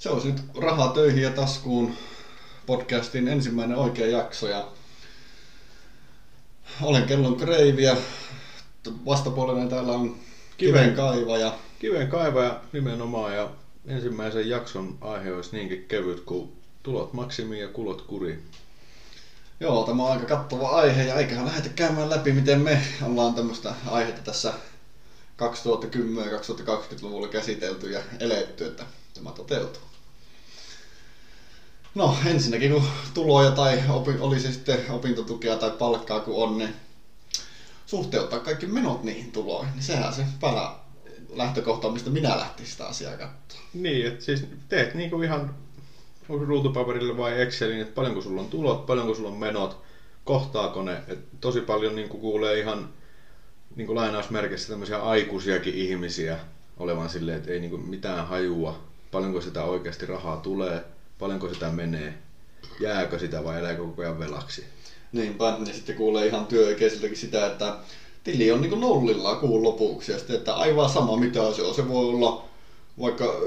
Se olisi nyt Rahaa töihin ja taskuun podcastin ensimmäinen oikea jakso ja olen kellon kreivi ja vastapuolella täällä on kiven kaivaja. Kiven kaivaja nimenomaan ja ensimmäisen jakson aihe olisi niinkin kevyt kuin tulot maksimiin ja kulot kuriin. Joo, tämä on aika kattava aihe ja eiköhän lähdetä käymään läpi, miten me ollaan tämmöistä aihetta tässä 2010-2020-luvulla käsitelty ja eletty, että tämä toteutuu. No ensinnäkin kun tuloja tai opi, oli se sitten opintotukea tai palkkaa kun on, niin suhteuttaa kaikki menot niihin tuloihin, niin sehän se pää lähtökohta, mistä minä lähtisin sitä asiaa katsoa. Niin, että siis teet niinku ihan ruutupaperille vai Excelin, että paljonko sulla on tulot, paljonko sulla on menot, kohtaako ne. Et tosi paljon niin kuulee ihan niin kuin lainausmerkissä tämmöisiä aikuisiakin ihmisiä olevan silleen, että ei niin kuin mitään hajua, paljonko sitä oikeasti rahaa tulee, paljonko sitä menee, jääkö sitä vai elääkö koko ajan velaksi. Niinpä, ja sitten kuulee ihan työikäisiltäkin sitä, että tili on niin nollilla kuun lopuksi, ja sitten, että aivan sama mitä se on, se voi olla vaikka,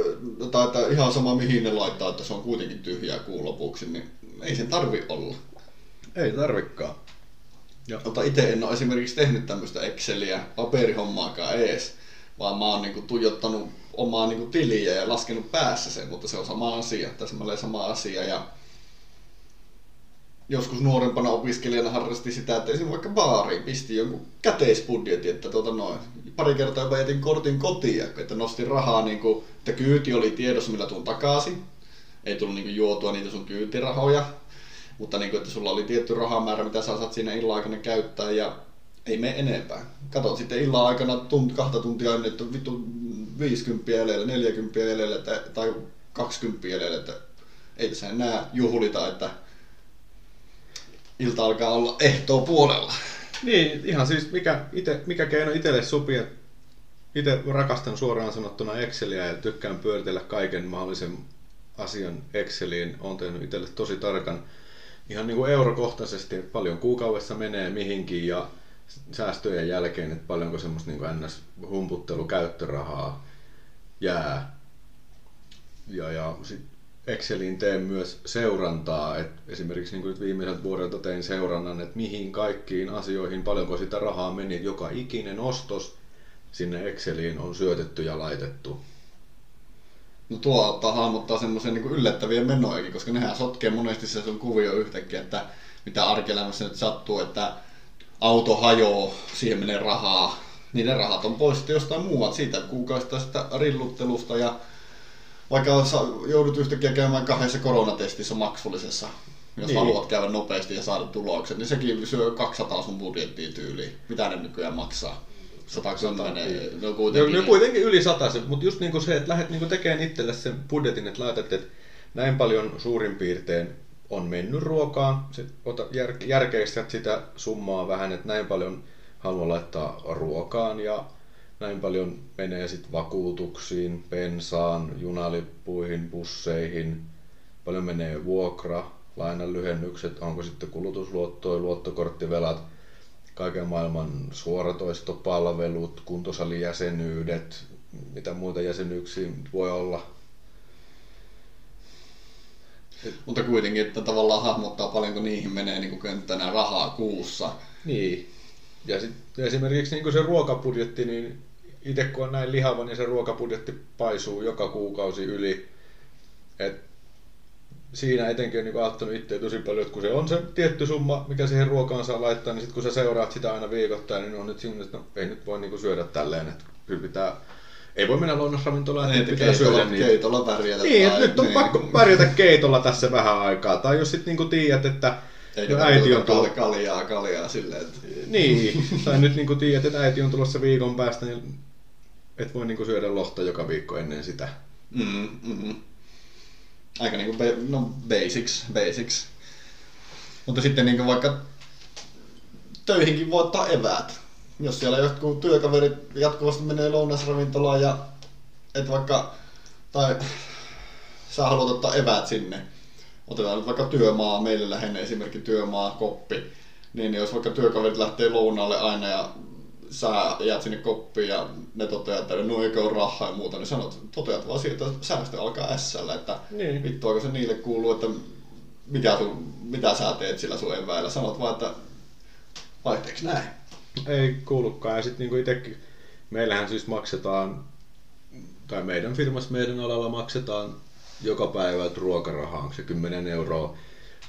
tai että ihan sama mihin ne laittaa, että se on kuitenkin tyhjää kuun lopuksi, niin ei sen tarvi olla. Ei tarvikaan. Mutta itse en ole esimerkiksi tehnyt tämmöistä Exceliä, paperihommaakaan ees, vaan mä oon niinku tuijottanut omaa niinku tiliä ja laskenut päässä sen, mutta se on sama asia, täsmälleen sama asia. Ja joskus nuorempana opiskelijana harrasti sitä, että esimerkiksi vaikka baariin pisti jonkun käteisbudjetin, että tuota noin, pari kertaa jopa jätin kortin kotiin, että nostin rahaa, niin kuin, että kyyti oli tiedossa, millä tuun takaisin. Ei tullut niin kuin, juotua niitä sun kyytirahoja, mutta niin kuin, että sulla oli tietty rahamäärä, mitä sä saat siinä illan aikana käyttää ja ei mene enempää. Katot sitten illan aikana tunt, kahta tuntia ennen, että vittu 50 jäljellä, 40 jäljellä tai 20 jäljellä, että ei tässä enää juhlita, että ilta alkaa olla ehtoa puolella. Niin, ihan siis mikä, ite, mikä keino itselle sopii, itse rakastan suoraan sanottuna Exceliä ja tykkään pyöritellä kaiken mahdollisen asian Exceliin. Olen tehnyt itselle tosi tarkan ihan niin kuin eurokohtaisesti, että paljon kuukaudessa menee mihinkin ja säästöjen jälkeen, että paljonko semmoista niin ns. humputtelu käyttörahaa jää. Ja, ja sit Exceliin teen myös seurantaa, että esimerkiksi niin kuin viimeiseltä vuodelta tein seurannan, että mihin kaikkiin asioihin, paljonko sitä rahaa meni, joka ikinen ostos sinne Exceliin on syötetty ja laitettu. No tuo ottaa hahmottaa semmoisen niin yllättäviä menojakin, koska nehän sotkee monesti se sun kuvio yhtäkkiä, että mitä arkielämässä nyt sattuu, että auto hajoaa, siihen menee rahaa, niin ne rahat on pois jostain muualta, siitä kuukausista rilluttelusta ja vaikka joudut yhtäkkiä käymään kahdessa koronatestissä maksullisessa, jos niin. haluat käydä nopeasti ja saada tulokset, niin sekin syö 200 sun budjettiin tyyliin. Mitä ne nykyään maksaa? 110, no kuitenkin. No, no kuitenkin yli 100, mutta just niinku se, että lähdet niinku tekemään itselle sen budjetin, että laitat, että näin paljon suurin piirtein on mennyt ruokaan, sit ota, jär, järkeistät sitä summaa vähän, että näin paljon haluan laittaa ruokaan ja näin paljon menee sitten vakuutuksiin, bensaan, junalippuihin, busseihin, paljon menee vuokra, lainan lyhennykset, onko sitten kulutusluottoja, luottokorttivelat, kaiken maailman suoratoistopalvelut, kuntosalijäsenyydet, mitä muita jäsenyyksiä voi olla. Mutta kuitenkin, että tavallaan hahmottaa paljonko niihin menee niin könttänä rahaa kuussa. Niin. Ja sitten esimerkiksi niin se ruokabudjetti, niin itse kun on näin lihava, niin se ruokabudjetti paisuu joka kuukausi yli. Et siinä etenkin on niin auttanut itseä tosi paljon, että kun se on se tietty summa, mikä siihen ruokaan saa laittaa, niin sitten kun sä seuraat sitä aina viikoittain, niin on nyt siinä, että no, ei nyt voi niin syödä tälleen, että kyllä pitää ei voi mennä lounasravintolaan, että pitää keitolla, syödä niitä. Keitolla pärjätä. Niin, että nyt on niin. pakko pärjätä keitolla tässä vähän aikaa. Tai jos sitten niinku tiedät, että ei no äiti on tullut... kaljaa, kaljaa silleen, että... Niin, tai nyt niinku tiedät, että äiti on tulossa viikon päästä, niin et voi niinku syödä lohta joka viikko ennen sitä. Mm, mm Aika niinku be, no basics, basics. Mutta sitten niinku vaikka töihinkin voi ottaa eväät. Jos siellä jotkut työkaverit jatkuvasti menee lounasravintolaan ja et vaikka, tai sä haluat ottaa eväät sinne, otetaan nyt vaikka työmaa, meille lähinnä esimerkki työmaa, koppi, niin jos vaikka työkaverit lähtee lounaalle aina ja sä jäät sinne koppiin ja ne toteaa, että no eikö ole rahaa ja muuta, niin sanot, toteat vaan siitä, että säästö alkaa SL, että Niin. vittuako se niille kuuluu, että mitä, sun, mitä sä teet sillä sun eväillä. Sanot vaan, että vaihteeksi näin. Ei kuulukaan. Ja sitten niinku itsekin, meillähän siis maksetaan, tai meidän firmassa meidän alalla maksetaan joka päivä ruokarahaa, onko se 10 euroa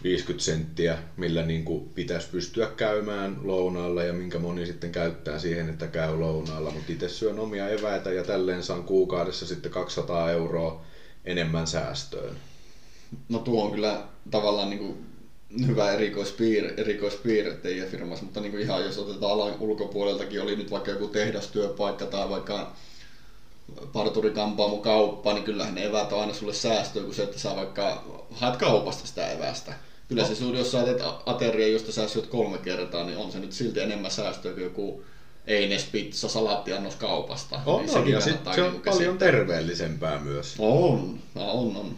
50 senttiä, millä niin kuin pitäisi pystyä käymään lounaalla ja minkä moni sitten käyttää siihen, että käy lounaalla. Mutta itse syön omia eväitä ja tälleen saan kuukaudessa sitten 200 euroa enemmän säästöön. No tuo on kyllä tavallaan niin kuin hyvä erikoispiirre, erikoispiirre teidän firmassa, mutta niin kuin ihan jos otetaan alan ulkopuoleltakin, oli nyt vaikka joku tehdastyöpaikka tai vaikka parturikampaamo kauppa, niin kyllähän ne evät on aina sulle säästöä kuin se, että sä vaikka haet kaupasta sitä evästä. Kyllä se sun, jos sä teet ateria, josta sä syöt kolme kertaa, niin on se nyt silti enemmän säästöä kuin joku Eines pizza, salaattiannos kaupasta. On, Niin on, ja sit se on niinku paljon käsittää. terveellisempää myös. On, no on, on.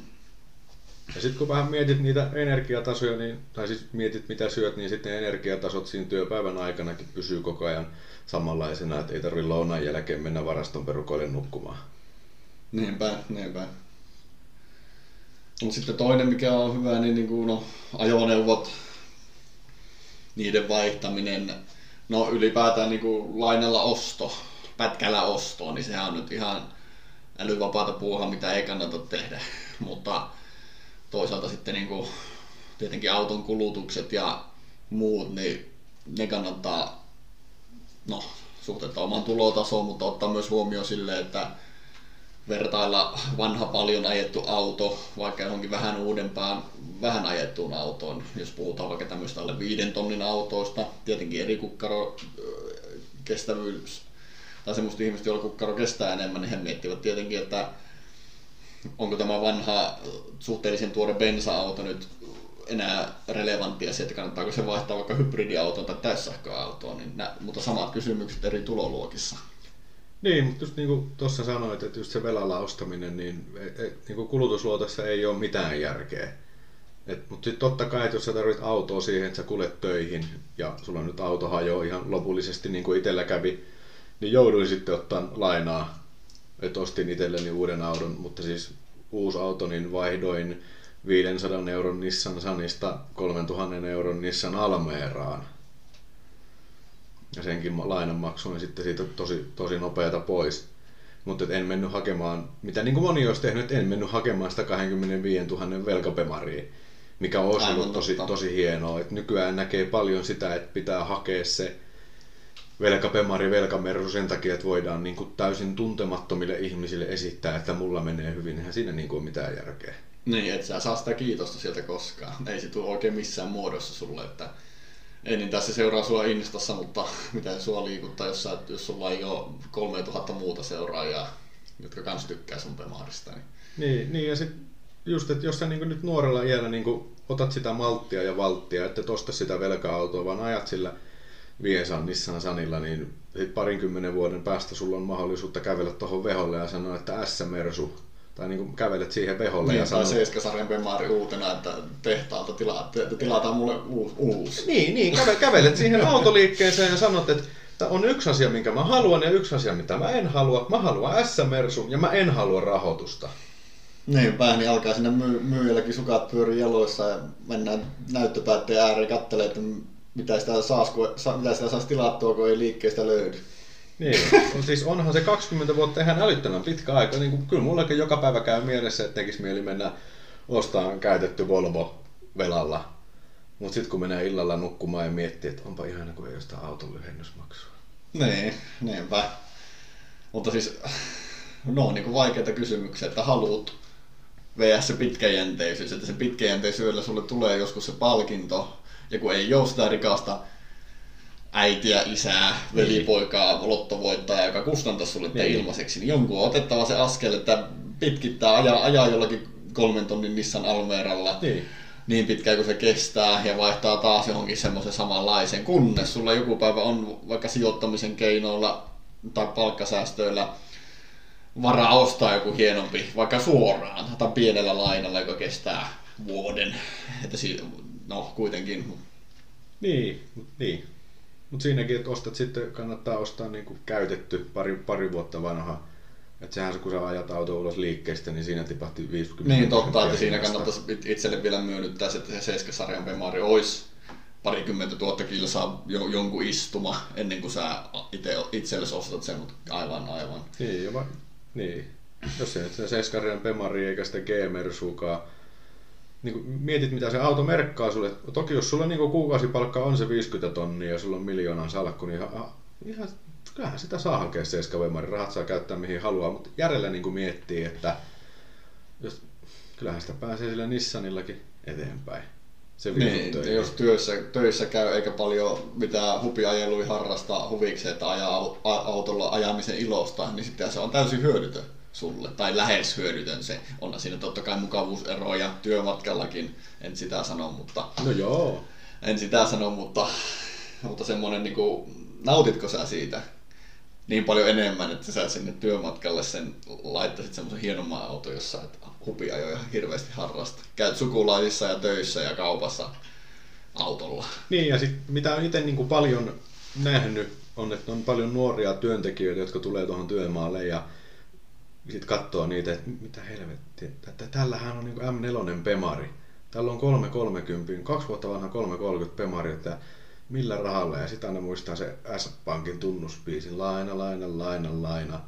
Ja sitten kun vähän mietit niitä energiatasoja, niin, tai siis mietit mitä syöt, niin sitten energiatasot siinä työpäivän aikanakin pysyy koko ajan samanlaisena, että ei tarvitse lounaan jälkeen mennä varaston perukoille nukkumaan. Niinpä, niinpä. Mutta sitten toinen, mikä on hyvä, niin, niin kuin, no, ajoneuvot, niiden vaihtaminen, no ylipäätään niin kuin lainalla osto, pätkällä ostoa, niin sehän on nyt ihan älyvapaata puuhaa, mitä ei kannata tehdä. Mutta toisaalta sitten niin kuin, tietenkin auton kulutukset ja muut, niin ne kannattaa no, suhteessa oman tulotasoon, mutta ottaa myös huomioon sille, että vertailla vanha paljon ajettu auto vaikka johonkin vähän uudempaan, vähän ajettuun autoon, jos puhutaan vaikka tämmöistä alle viiden tonnin autoista, tietenkin eri kukkaro kestävyys, tai semmoista ihmistä, joilla kukkaro kestää enemmän, niin he miettivät tietenkin, että onko tämä vanha suhteellisen tuore bensa-auto nyt enää relevantti asia, että kannattaako se vaihtaa vaikka hybridiautoon tai täyssähköautoon, niin nä, mutta samat kysymykset eri tuloluokissa. Niin, mutta just niin kuin tuossa sanoit, että just se velalla ostaminen, niin, et, et, niin kuin kulutusluotossa ei ole mitään järkeä. Et, mutta sitten totta kai, että jos sä tarvitset autoa siihen, että sä kulet töihin ja sulla nyt auto hajoaa ihan lopullisesti niin kuin itsellä kävi, niin jouduin sitten ottaa lainaa, että ostin itselleni uuden auton, mutta siis uusi auto, niin vaihdoin 500 euron Nissan Sanista 3000 euron Nissan Almeraan. Ja senkin lainan maksuin sitten siitä tosi, tosi nopeata pois. Mutta en mennyt hakemaan, mitä niin kuin moni olisi tehnyt, en mennyt hakemaan sitä 25 000 velkapemaria, mikä on Aivan ollut tosi, tosi hienoa. Et nykyään näkee paljon sitä, että pitää hakea se velkapemari, velkamersu sen takia, että voidaan niin kuin täysin tuntemattomille ihmisille esittää, että mulla menee hyvin. Eihän siinä niin kuin ole mitään järkeä. Niin, et sä saa sitä kiitosta sieltä koskaan. Ei se tule oikein missään muodossa sulle, että ei niin tässä seuraa sua Instassa, mutta mitä sua liikuttaa, jos, sä, jos sulla ei ole 3000 muuta seuraajaa, jotka kans tykkää sun pemarista. Niin. Niin, niin ja sitten just, että jos sä niin nyt nuorella iällä niin otat sitä malttia ja valttia, että osta sitä velka-autoa, vaan ajat sillä Viesan Nissan Sanilla, niin sit parinkymmenen vuoden päästä sulla on mahdollisuutta kävellä tuohon veholle ja sanoa, että S-mersu, tai niin kävelet siihen veholle Niin, ja sanot, Seiskasarjan pemari uutena, että tehtaalta tila, te, tilataan mulle uusi. uusi. Niin, niin käve, kävelet siihen autoliikkeeseen ja sanot, että Tämä on yksi asia, minkä mä haluan ja yksi asia, mitä mä en halua. Mä haluan S-mersun ja mä en halua rahoitusta. Niinpä, niin alkaa sinne myy- myyjälläkin sukat pyörii jaloissa ja mennään näyttöpäätteen ääreen katselemaan, että mitä sitä, saas, kun, sa, mitä sitä saisi tilattua, kun ei liikkeestä löydy. Niin, on siis onhan se 20 vuotta ihan älyttömän pitkä aika. Niin kuin, kyllä mullakin joka päivä käy mielessä, että tekisi mieli mennä ostamaan käytetty Volvo velalla. Mutta sitten kun menee illalla nukkumaan ja miettii, että onpa ihana, kun ei sitä auton lyhennysmaksua. Niin, niinpä. Mutta siis, no niin kuin vaikeita kysymyksiä, että haluat vs. se pitkäjänteisyys, että se pitkäjänteisyydellä sulle tulee joskus se palkinto, ja kun ei ole sitä rikasta äitiä, isää, velipoikaa, lottovoittajaa, joka kustantaa sulle niin. Niin. ilmaiseksi, niin jonkun on otettava se askel, että pitkittää, ajaa, ajaa jollakin kolmen tonnin Nissan Almeralla Niin. niin pitkään kuin se kestää ja vaihtaa taas johonkin semmoisen samanlaisen, kunnes sulla joku päivä on vaikka sijoittamisen keinoilla tai palkkasäästöillä varaa ostaa joku hienompi, vaikka suoraan tai pienellä lainalla, joka kestää vuoden. Että siitä, no kuitenkin. Niin, mut niin. Mutta siinäkin, että ostat sitten, kannattaa ostaa niinku käytetty pari, pari vuotta vanha. Että sehän se, kun sä ajat auto ulos liikkeestä, niin siinä tipahti 50 Niin totta, että siinä kannattaisi it- itselle vielä myönnyttää, että se 7-sarjan Bemari olisi parikymmentä tuhatta kilsaa jo, jonkun istuma ennen kuin sä itse, itsellesi ostat sen, mutta aivan aivan. Niin, ja va- niin. Jos ei se Seskarien Pemari eikä sitä G-Mersukaan. Niin kun mietit, mitä se auto merkkaa sulle. Toki jos sulla niin kuukausipalkka on se 50 tonnia ja sulla on miljoonan salkku, niin ihan, ihan kyllähän sitä saa hakea Seska Bemari. Rahat saa käyttää mihin haluaa, mutta järjellä niin miettii, että jos, kyllähän sitä pääsee sillä Nissanillakin eteenpäin. Se Niin, töihin. jos työssä, töissä käy eikä paljon mitään hupiajelui harrastaa huvikseen, että ajaa autolla ajamisen ilosta, niin sitten se on täysin hyödytön sulle, tai lähes hyödytön se. On siinä totta kai mukavuuseroja työmatkallakin, en sitä sano, mutta No joo. en sitä sano, mutta, mutta semmoinen niinku, nautitko sä siitä niin paljon enemmän, että sä sinne työmatkalle sen laittaisit semmoisen hienomman auton, jossa et hupiajoja hirveästi harrasta. Käyt sukulaisissa ja töissä ja kaupassa autolla. Niin, ja sit, mitä on itse niin paljon nähnyt, on, että on paljon nuoria työntekijöitä, jotka tulee tuohon työmaalle ja sitten katsoo niitä, että mitä helvettiä, että tällähän on niin M4 Pemari. Tällä on 330, kaksi vuotta vanha 330 Pemari, että millä rahalla. Ja sitten aina muistaa se S-Pankin tunnuspiisi, laina, laina, laina, laina.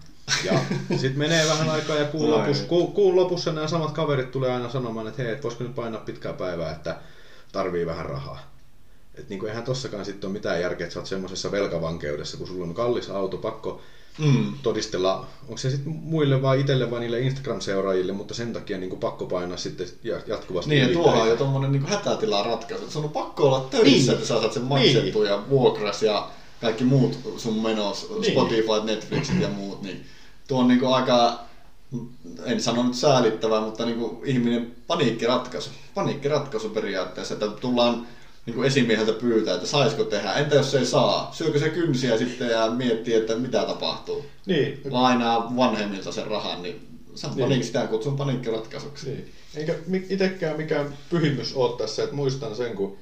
Ja sitten menee vähän aikaa ja kuun lopussa, ku, kuun lopussa nämä samat kaverit tulee aina sanomaan, että hei, et voisiko nyt painaa pitkää päivää, että tarvii vähän rahaa. Et niinku eihän tossakaan sitten ole mitään järkeä, että sä oot semmoisessa velkavankeudessa, kun sulla on kallis auto, pakko Mm. todistella, onko se sitten muille vai itselle vai niille Instagram-seuraajille, mutta sen takia niin pakko painaa sitten ja- jatkuvasti. Niin, ja tuohan on jo tommonen niinku hätätilaa ratkaisu. Se on pakko olla töissä, Niin. että sä saat sen maksettua ja vuokras ja kaikki muut sun menos, Niin. Spotify, Netflixit ja muut, niin tuo on niinku aika, en sano nyt säälittävää, mutta niinku ihminen paniikkiratkaisu. Paniikkiratkaisu periaatteessa, että tullaan niinku esimieheltä pyytää, että saisiko tehdä. Entä jos se ei saa? Syökö se kynsiä sitten ja miettii, että mitä tapahtuu? Niin, Lainaa vanhemmilta sen rahan, niin se on Niin. paniikki, sitä kutsun paniikkiratkaisuksi. Niin. Eikä mi- itekään mikään pyhimys ole tässä, että muistan sen, kun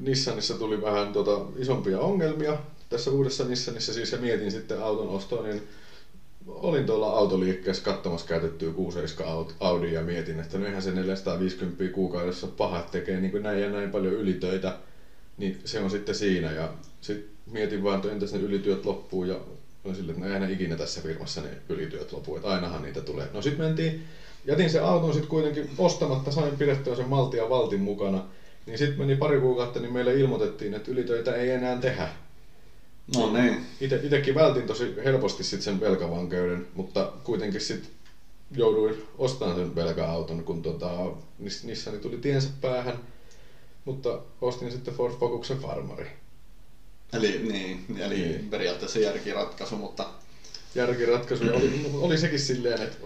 Nissanissa tuli vähän tota, isompia ongelmia. Tässä uudessa Nissanissa siis ja mietin sitten auton ostoa, niin olin tuolla autoliikkeessä katsomassa käytettyä 6.7 Audi ja mietin, että no eihän se 450 kuukaudessa ole paha, että tekee niin kuin näin ja näin paljon ylitöitä, niin se on sitten siinä. Ja sitten mietin vaan, että entäs ne ylityöt loppuu ja olin silleen, että no eihän ne ikinä tässä firmassa ne ylityöt loppuu, että ainahan niitä tulee. No sitten mentiin, jätin sen auton sitten kuitenkin ostamatta, sain pidettyä sen Maltin ja Valtin mukana. Niin sitten meni pari kuukautta, niin meille ilmoitettiin, että ylitöitä ei enää tehdä. No niin. Ite, itekin vältin tosi helposti sit sen velkavankeuden, mutta kuitenkin sitten jouduin ostamaan sen velka-auton, kun tota, Nis- Nissani tuli tiensä päähän. Mutta ostin sitten Ford Focusen farmari. Eli, niin, eli Niin. periaatteessa järkiratkaisu, mutta Järkiratkaisu ja oli, oli sekin silleen, että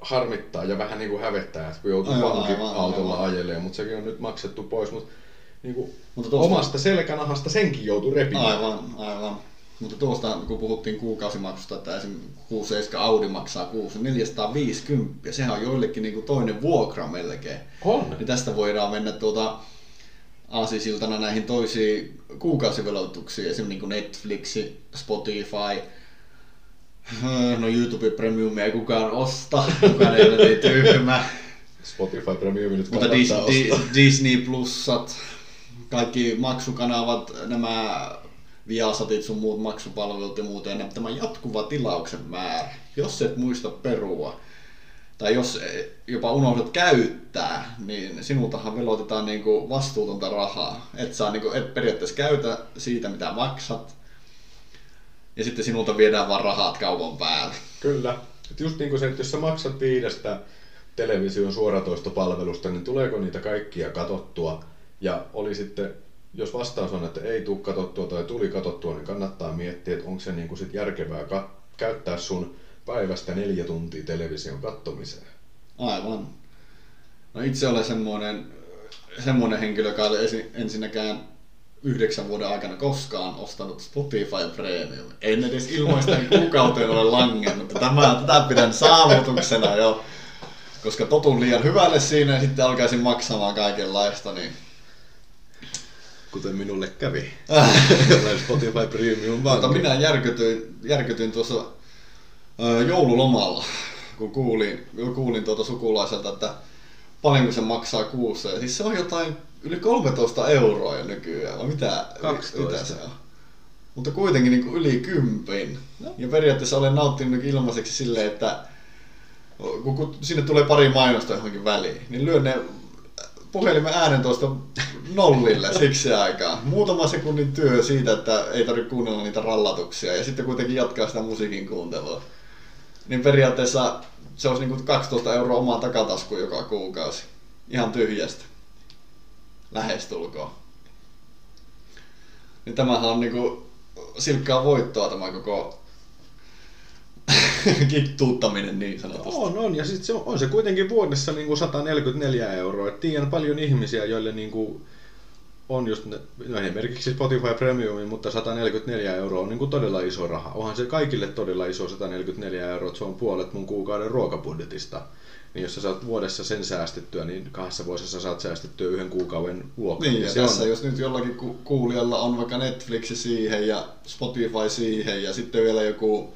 harmittaa ja vähän niin kuin hävettää, että kun joutuu Aivan, vankin aivan, autolla aivan. ajelemaan, mutta sekin on nyt maksettu pois. Mutta niin kuin Mutta tuosta- omasta selkänahasta senkin joutui repimään. aivan, aivan. Mutta tuosta, kun puhuttiin kuukausimaksusta, että esim. 6.7 Audi maksaa kuusi 450, ja sehän on joillekin niin kuin toinen vuokra melkein. On. Niin tästä voidaan mennä tuota aasisiltana näihin toisiin kuukausiveloituksiin, esimerkiksi niin kuin Netflix, Spotify, no YouTube Premiumia ei kukaan osta, kukaan ei ole niin tyhmä. Spotify Premium nyt Mutta kannattaa Dis- Di- ostaa. Disney Plusat, kaikki maksukanavat, nämä Viasatit sun muut maksupalvelut ja muuten, ja tämä jatkuva tilauksen määrä, jos et muista perua, tai jos jopa unohdat käyttää, niin sinultahan veloitetaan niinku vastuutonta rahaa. Et, saa niinku, et periaatteessa käytä siitä, mitä maksat, ja sitten sinulta viedään vaan rahat kaupan päälle. Kyllä. Et just niin kuin se, että jos sä maksat viidestä television suoratoistopalvelusta, niin tuleeko niitä kaikkia katottua? Ja oli sitten, jos vastaus on, että ei tule katottua tai tuli katottua, niin kannattaa miettiä, että onko se niin kuin sit järkevää ka- käyttää sun päivästä neljä tuntia television kattomiseen. Aivan. No itse olen semmoinen, semmoinen henkilö, joka ei ensinnäkään yhdeksän vuoden aikana koskaan ostanut Spotify Premium. En edes ilmaisten kuukauteen ole langennut. Tämä, tätä pidän saavutuksena jo. Koska totun liian hyvälle siinä ja sitten alkaisin maksamaan kaikenlaista, niin Kuten minulle kävi. Olen Spotify Premium Mutta vanki. minä järkytyin, järkytyin tuossa ö, joululomalla, kun kuulin, kuulin tuota sukulaiselta, että paljonko se maksaa kuussa. Ja siis se on jotain yli 13 euroa jo nykyään, vai mitä, 12. mitä se on? Mutta kuitenkin niin kuin yli kympin. No. Ja periaatteessa olen nauttinut ilmaiseksi silleen, että kun, kun sinne tulee pari mainosta johonkin väliin, niin lyön ne puhelimen äänen tuosta nollille siksi aikaa. Muutama sekunnin työ siitä, että ei tarvitse kuunnella niitä rallatuksia ja sitten kuitenkin jatkaa sitä musiikin kuuntelua. Niin periaatteessa se olisi niin 12 euroa omaa takataskuun joka kuukausi. Ihan tyhjästä. Lähestulkoon. Niin tämähän on niinku silkkaa voittoa tämä koko kittuuttaminen niin sanotusti. On, on. Ja sit se on, on se kuitenkin vuodessa niin kuin 144 euroa. Et tiedän paljon ihmisiä, joille niin kuin on just, ne, no esimerkiksi Spotify Premium, mutta 144 euroa on niin kuin todella iso raha. Onhan se kaikille todella iso 144 euroa, että se on puolet mun kuukauden ruokabudjetista. Niin jos sä saat vuodessa sen säästettyä, niin kahdessa vuodessa saat säästettyä yhden kuukauden vuokran. Niin, ja se tässä on, jos nyt jollakin ku- kuulijalla on vaikka Netflix siihen ja Spotify siihen ja sitten vielä joku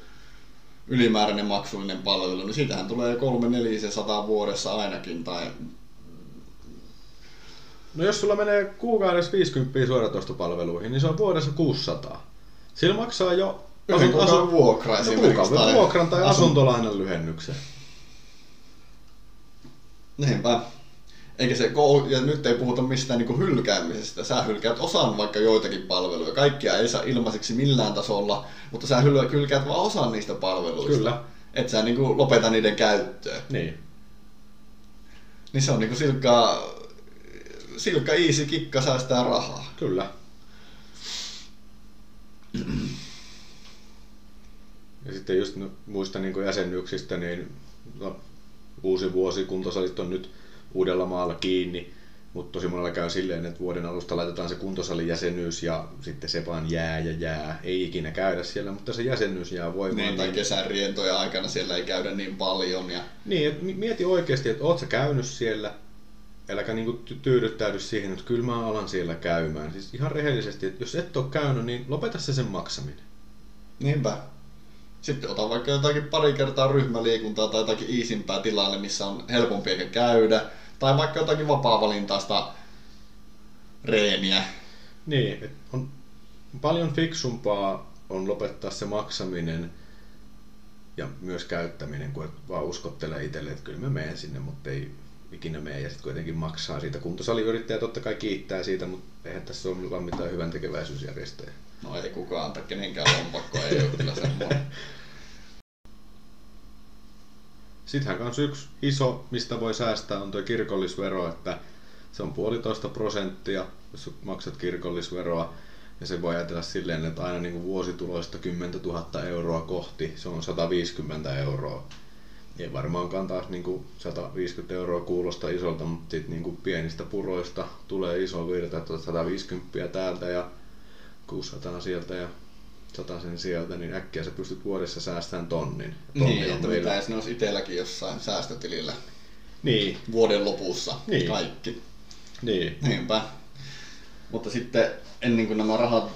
ylimääräinen maksullinen palvelu, niin siitähän tulee kolme neljäsataa vuodessa ainakin. Tai... No jos sulla menee kuukaudessa 50 suoratoistopalveluihin, niin se on vuodessa 600. Sillä maksaa jo Yhden kuukauden vuokra no, esimerkiksi. tai vuokran tai asun- asuntolainan lyhennyksen. Niinpä. Eikä se, ja nyt ei puhuta mistään niin hylkäämisestä. Sä hylkäät osan vaikka joitakin palveluja. Kaikkia ei saa ilmaiseksi millään tasolla, mutta sä hyl- hylkäät vaan osan niistä palveluista. Kyllä. Et sä niin lopeta niiden käyttöä. Niin. Niin se on niinku silkkaa, silkka easy kikka säästää rahaa. Kyllä. Ja sitten just no, muista niin jäsenyyksistä, niin no, uusi vuosi, kuntosalit on nyt Uudellamaalla kiinni, mutta tosi monella käy silleen, että vuoden alusta laitetaan se kuntosalin jäsenyys ja sitten se vaan jää ja jää. Ei ikinä käydä siellä, mutta se jäsenyys jää voimaan. Niin, tai kesän rientoja aikana siellä ei käydä niin paljon. Ja... Niin, et mi- mieti oikeasti, että oot sä käynyt siellä, äläkä niinku ty- tyydyttäydy siihen, että kyllä mä alan siellä käymään. Siis ihan rehellisesti, että jos et ole käynyt, niin lopeta se sen maksaminen. Niinpä. Sitten ota vaikka jotakin pari kertaa ryhmäliikuntaa tai jotakin iisimpää tilalle, missä on helpompi ehkä käydä. Tai vaikka jotakin vapaa-valintaista reeniä. Niin, on paljon fiksumpaa on lopettaa se maksaminen ja myös käyttäminen, että vaan uskottelee itselle, että kyllä mä menen sinne, mutta ei ikinä mene ja sitten kuitenkin maksaa siitä. Kuntosaliyrittäjä totta kai kiittää siitä, mutta eihän tässä ole mitään hyvän tekeväisyysjärjestöjä. No ei kukaan, tai kenenkään lompakko ei ole kyllä semmoinen. Sittenhän kans yksi iso, mistä voi säästää, on tuo kirkollisvero, että se on puolitoista prosenttia, jos maksat kirkollisveroa. Ja se voi ajatella silleen, että aina niin kuin vuosituloista 10 000 euroa kohti, se on 150 euroa. Ei varmaankaan taas niin kuin 150 euroa kuulosta isolta, mutta sit niin kuin pienistä puroista tulee iso virta, että 150 täältä ja 600 sieltä ja 100 sen sieltä, niin äkkiä sä pystyt vuodessa säästämään tonnin. Tonni niin, että meillä- mitä jos ne olisi itselläkin jossain säästötilillä Niin, vuoden lopussa Niin. kaikki. niin. Niinpä. Mutta sitten ennen kuin nämä rahat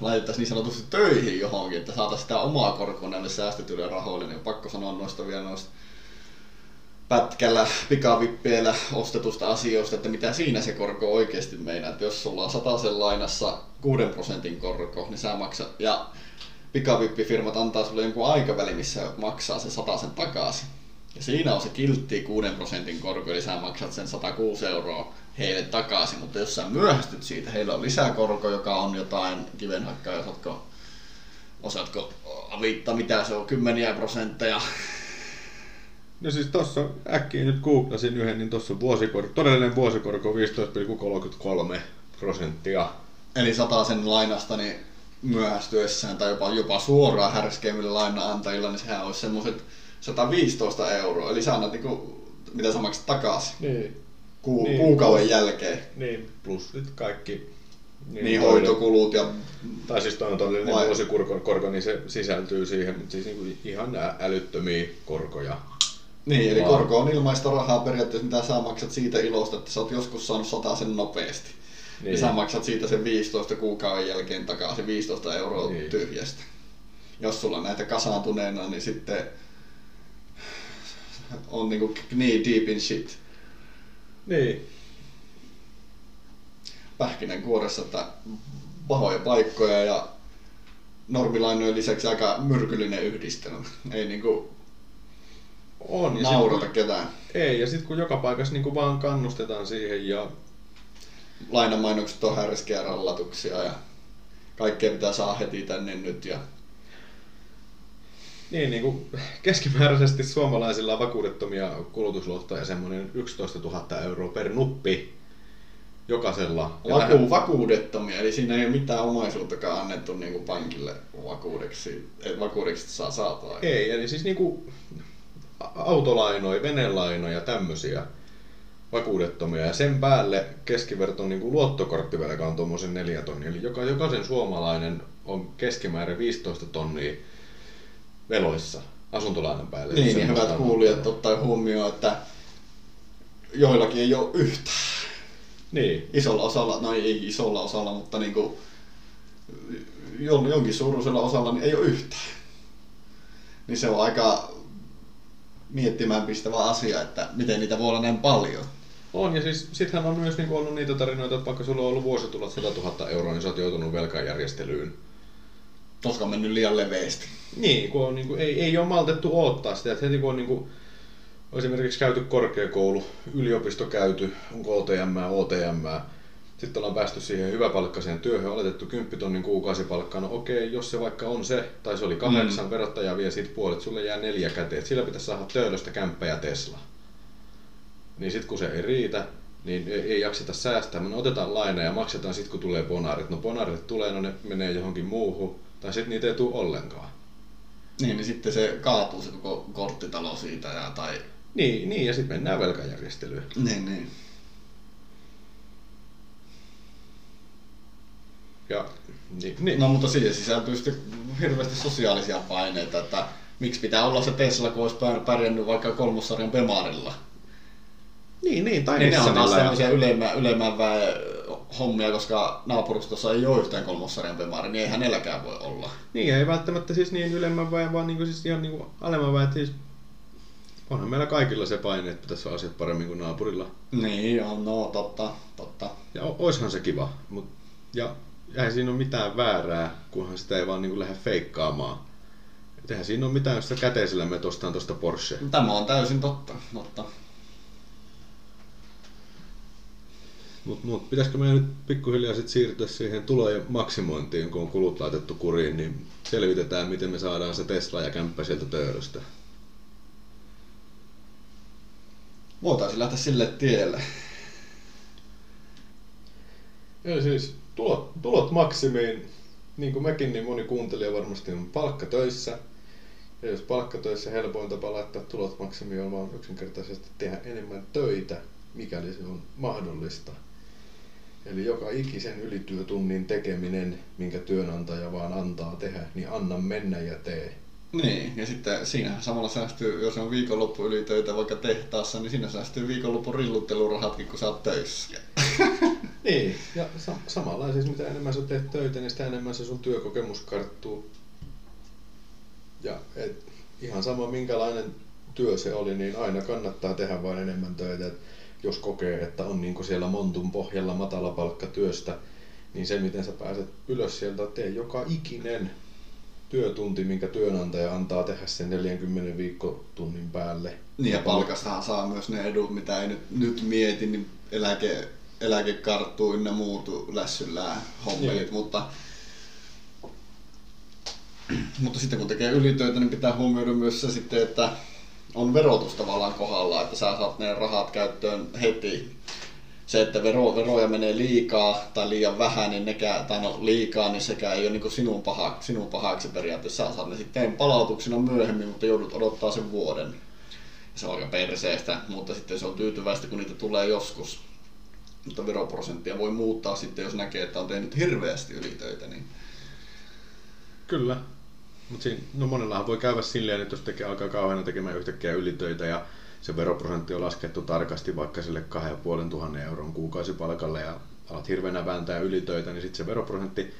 laitettaisiin niin sanotusti töihin johonkin, että saataisiin sitä omaa korkoa näille säästetyille rahoille, niin on pakko sanoa noista vielä noista pätkällä, pikavippeillä ostetusta asioista, että mitä siinä se korko oikeasti meinaa. Että jos sulla on sataisen lainassa 6 prosentin korko, niin sä maksat, ja pikavippifirmat antaa sulle jonkun aikaväli, missä maksaa se sataisen takaisin. Ja siinä on se kiltti 6 prosentin korko, eli sä maksat sen 106 euroa heille takaisin, mutta jos sä myöhästyt siitä, heillä on lisäkorko, joka on jotain kivenhakkaa, osaatko, osaatko avittaa, mitä se on, kymmeniä prosentteja. No siis tossa äkkiä nyt googlasin yhden, niin tossa vuosikorko, todellinen vuosikorko on 15,33 prosenttia. Eli sen lainasta niin myöhästyessään tai jopa, jopa suoraan härskeimmillä lainaantajilla, niin sehän olisi semmoiset 115 euroa. Eli sä annat niinku, mitä sä maksat takaisin Niin. ku, Niin. kuukauden jälkeen. Niin, plus nyt kaikki. Niin, hoitokulut ja Tai siis toi on todellinen vuosikorko, korko, niin se sisältyy siihen, mutta siis niinku ihan älyttömiä korkoja. Niin, eli Vaan- korko on ilmaista rahaa periaatteessa, mitä sä maksat siitä ilosta, että sä oot joskus saanut sen nopeasti. Niin. Ja sä maksat siitä sen 15 kuukauden jälkeen takaisin 15 euroa niin. tyhjästä. Jos sulla näitä kasaantuneena, niin sitten on niinku knee deep in shit. Niin. Pähkinänkuoressa, että pahoja paikkoja ja normilainojen lisäksi aika myrkyllinen yhdistelmä. Ei niinku on, ja naurata ketään. Ei, ja sitten kun joka paikassa niinku vaan kannustetaan siihen ja... Lainamainokset on härskiä rallatuksia ja kaikkea pitää saa heti tänne nyt ja niin, niin kuin keskimääräisesti suomalaisilla on vakuudettomia kulutusluottoja semmoinen 11 000 euroa per nuppi jokaisella. Vaku, vakuudettomia, eli siinä ei ole mitään omaisuuttakaan annettu niin kuin pankille vakuudeksi, että vakuudeksi saa saattaa. Ei, eli siis niin kuin autolainoja, venelainoja, tämmöisiä vakuudettomia. Ja sen päälle keskiverto niin kuin luottokorttivelka on tuommoisen neljä tonnia. Eli joka, jokaisen suomalainen on keskimäärin 15 tonnia veloissa asuntolainan päälle. Niin, niin hyvät kuulijat ottaa huomioon, että joillakin ei ole yhtään. Niin. Isolla osalla, no ei isolla osalla, mutta niin kuin, jonkin suuruisella osalla niin ei ole yhtään. Niin se on aika miettimään pistävä asia, että miten niitä voi olla näin paljon. On, ja siis sittenhän on myös niin ollut niitä tarinoita, että vaikka sulla on ollut vuositulot 100 000 euroa, niin sä oot joutunut velkajärjestelyyn. Koska on mennyt liian leveästi. Niin, kun on, niin kuin, ei, ei ole maltettu odottaa sitä, että heti kun on niin kuin, esimerkiksi käyty korkeakoulu, yliopisto käyty, on KTM, OTM, sitten ollaan päästy siihen hyväpalkkaiseen työhön, oletettu 10 tonnin kuukausipalkkaa, no okei, jos se vaikka on se, tai se oli kahdeksan, mm. verottaja vie siitä puolet, sulle jää neljä käteen, sillä pitäisi saada töölöstä kämppä ja Tesla. Niin sitten kun se ei riitä, niin ei, ei jakseta säästää, me no otetaan laina ja maksetaan sitten kun tulee bonarit. No bonarit tulee, no ne menee johonkin muuhun, tai sitten niitä ei tule ollenkaan. Niin, niin sitten se kaatuu se koko korttitalo siitä ja, tai... Niin, niin ja sitten mennään velkajärjestelyyn. Niin, niin. Ja, niin, niin. No mutta siihen sisältyy sitten hirveästi sosiaalisia paineita, että miksi pitää olla se Tesla, kun olisi pärjännyt vaikka kolmossarjan Bemarilla. Niin, niin, tai niin ne on taas sellaisia ylemmän, ylemmän väen hommia, koska naapurustossa ei ole yhtään kolmossarjan Bemari, niin ei hänelläkään voi olla. Niin, ei välttämättä siis niin ylemmän väen, vaan niin kuin siis ihan niin kuin alemman väen, siis onhan meillä kaikilla se paine, että pitäisi olla asiat paremmin kuin naapurilla. Niin, on, no totta, totta. Ja oishan se kiva, mut, ja eihän siinä ole mitään väärää, kunhan sitä ei vaan niin kuin lähde feikkaamaan. Et eihän siinä ole mitään, jos sä käteisellä me ostaan tuosta Porsche. Tämä on täysin totta, totta. Mutta mut, pitäisikö meidän nyt pikkuhiljaa sit siirtyä siihen tulojen maksimointiin, kun on kulut laitettu kuriin, niin selvitetään, miten me saadaan se Tesla ja kämppä sieltä töölöstä. Voitaisiin lähteä sille tielle. Eli siis tulot, tulot maksimiin, niin kuin mekin, niin moni kuuntelija varmasti on palkkatöissä. Ja jos palkkatöissä helpoin tapa laittaa tulot maksimiin on vaan yksinkertaisesti tehdä enemmän töitä, mikäli se on mahdollista. Eli joka ikisen ylityötunnin tekeminen, minkä työnantaja vaan antaa tehdä, niin anna mennä ja tee. Niin, ja sitten siinä samalla säästyy, jos on viikonloppu ylitöitä vaikka tehtaassa, niin siinä säästyy viikonloppu rilluttelurahatkin, kun sä oot töissä. niin, ja sa- samalla siis mitä enemmän sä teet töitä, niin sitä enemmän se sun työkokemus karttuu. Ja et, ihan sama minkälainen työ se oli, niin aina kannattaa tehdä vain enemmän töitä. Et jos kokee, että on niin siellä montun pohjalla matala työstä, niin se miten sä pääset ylös sieltä, tee joka ikinen työtunti, minkä työnantaja antaa tehdä sen 40 viikkotunnin päälle. Niin ja palkastahan saa myös ne edut, mitä ei nyt, nyt mieti, niin eläke, eläkekarttuu ynnä muutu lässyllään hommelit, niin. mutta mutta sitten kun tekee ylitöitä, niin pitää huomioida myös se sitten, että on verotus tavallaan kohdalla, että sä saat ne rahat käyttöön heti. Se, että vero, veroja menee liikaa tai liian vähän, niin nekä, tai no liikaa, niin sekä ei ole niin sinun, paha, sinun pahaksi periaatteessa. Sä saat ne sitten palautuksena myöhemmin, mutta joudut odottaa sen vuoden. Se on aika perseestä, mutta sitten se on tyytyväistä, kun niitä tulee joskus. Mutta veroprosenttia voi muuttaa sitten, jos näkee, että on tehnyt hirveästi ylitöitä. Niin... Kyllä, mutta no monellahan voi käydä silleen, että jos tekee, alkaa kauheana tekemään yhtäkkiä ylitöitä ja se veroprosentti on laskettu tarkasti vaikka sille 2500 euron kuukausipalkalle ja alat hirveänä vääntää ylitöitä, niin sitten se veroprosentti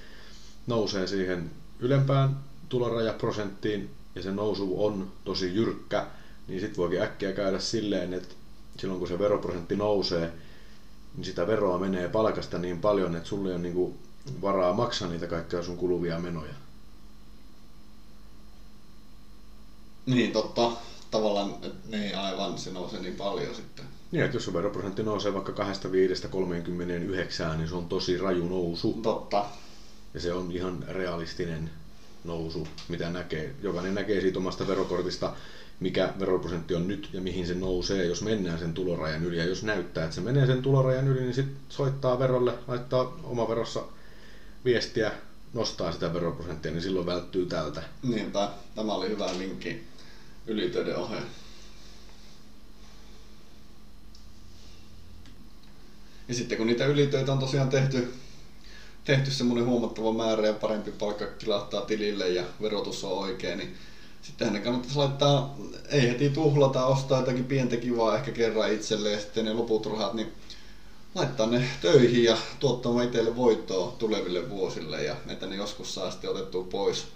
nousee siihen ylempään tulorajaprosenttiin ja se nousu on tosi jyrkkä, niin sitten voikin äkkiä käydä silleen, että silloin kun se veroprosentti nousee, sitä veroa menee palkasta niin paljon, että sulle on niinku varaa maksaa niitä kaikkia sun kuluvia menoja. Niin, totta. Tavallaan, että niin aivan, se nousee niin paljon sitten. Niin, että jos sun veroprosentti nousee vaikka 25-39, niin se on tosi raju nousu. Totta. Ja se on ihan realistinen nousu, mitä näkee. Jokainen näkee siitä omasta verokortista, mikä veroprosentti on nyt ja mihin se nousee, jos mennään sen tulorajan yli. Ja jos näyttää, että se menee sen tulorajan yli, niin sitten soittaa verolle, laittaa oma verossa viestiä, nostaa sitä veroprosenttia, niin silloin välttyy tältä. Niinpä, tämä oli hyvä vinkki ylitöiden oheen. Ja sitten kun niitä ylitöitä on tosiaan tehty, tehty semmoinen huomattava määrä ja parempi palkka kilahtaa tilille ja verotus on oikein, niin sittenhän ne kannattaisi laittaa, ei heti tuhlata, ostaa jotakin pientä kivaa ehkä kerran itselleen ja sitten ne loput rahat, niin laittaa ne töihin ja tuottamaan itselle voittoa tuleville vuosille ja että ne joskus saa sitten otettua pois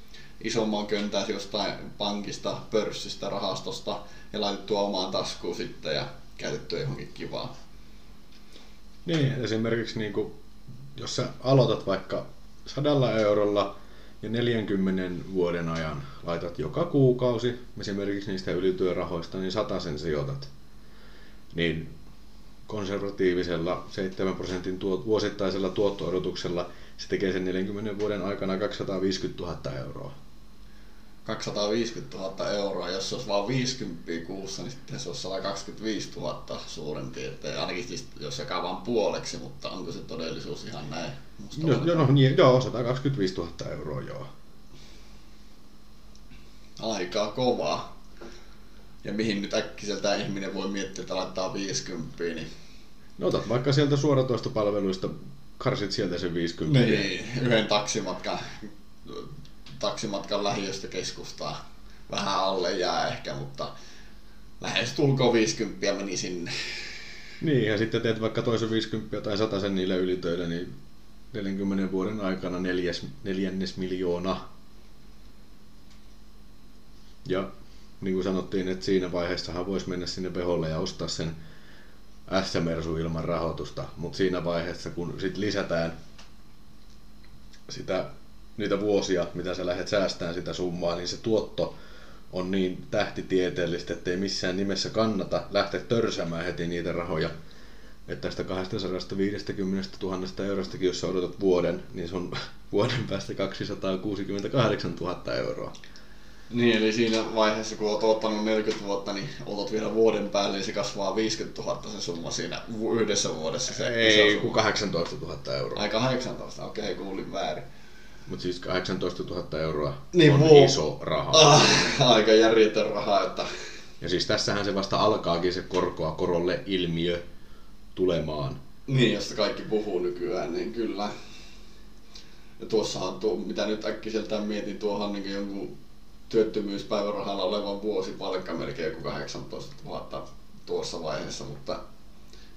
isomman köntäisi jostain pankista, pörssistä, rahastosta ja laitettua omaan taskuun sitten ja käytettyä johonkin kivaa. Niin, esimerkiksi niin kuin, jos sä aloitat vaikka sadalla eurolla ja 40 vuoden ajan laitat joka kuukausi, esimerkiksi niistä ylityörahoista, niin sen sijoitat. Niin konservatiivisella 7 prosentin tuot, vuosittaisella tuotto-odotuksella se tekee sen 40 vuoden aikana 250 000 euroa. 250 000 euroa, jos se olisi vain 50 kuussa, niin sitten se olisi 125 000 suurin piirtein, ainakin siis jos jakaa vain puoleksi, mutta onko se todellisuus ihan näin? Joo, no, no, niin, joo, 125 000 euroa, joo. Aika kovaa. Ja mihin nyt äkkiseltä ihminen voi miettiä, että laittaa 50, niin... No otat vaikka sieltä suoratoistopalveluista, karsit sieltä sen 50. Niin, yhden taksimatkan taksimatkan lähiöstä keskustaa vähän alle jää ehkä, mutta lähes tulkoon 50 meni sinne. Niin, ja sitten teet vaikka toisen 50 tai 100 sen niille ylitöille, niin 40 vuoden aikana neljäs, neljännes miljoona. Ja niin kuin sanottiin, että siinä vaiheessahan voisi mennä sinne peholle ja ostaa sen S-mersu ilman rahoitusta, mutta siinä vaiheessa kun sit lisätään sitä niitä vuosia, mitä sä lähdet säästämään sitä summaa, niin se tuotto on niin tähtitieteellistä, että ei missään nimessä kannata lähteä törsämään heti niitä rahoja. Että tästä 250 000 eurostakin, jos sä odotat vuoden, niin se on vuoden päästä 268 000 euroa. Niin, eli siinä vaiheessa, kun olet ottanut 40 vuotta, niin otat vielä vuoden päälle, niin se kasvaa 50 000 se summa siinä yhdessä vuodessa. Se Ei, kuin 18 000 euroa. Ai 18, okei, okay, kuulin väärin. Mutta siis 18 000 euroa niin, on muu... iso raha. Ah, aika järjetön raha. Että... Ja siis tässähän se vasta alkaakin se korkoa korolle ilmiö tulemaan. Niin, josta kaikki puhuu nykyään, niin kyllä. Ja tuossahan tuo, mitä nyt äkkiseltään mietin, tuohan niin jonkun työttömyyspäivärahalla olevan vuosipalkka melkein joku 18 000 tuossa vaiheessa, mutta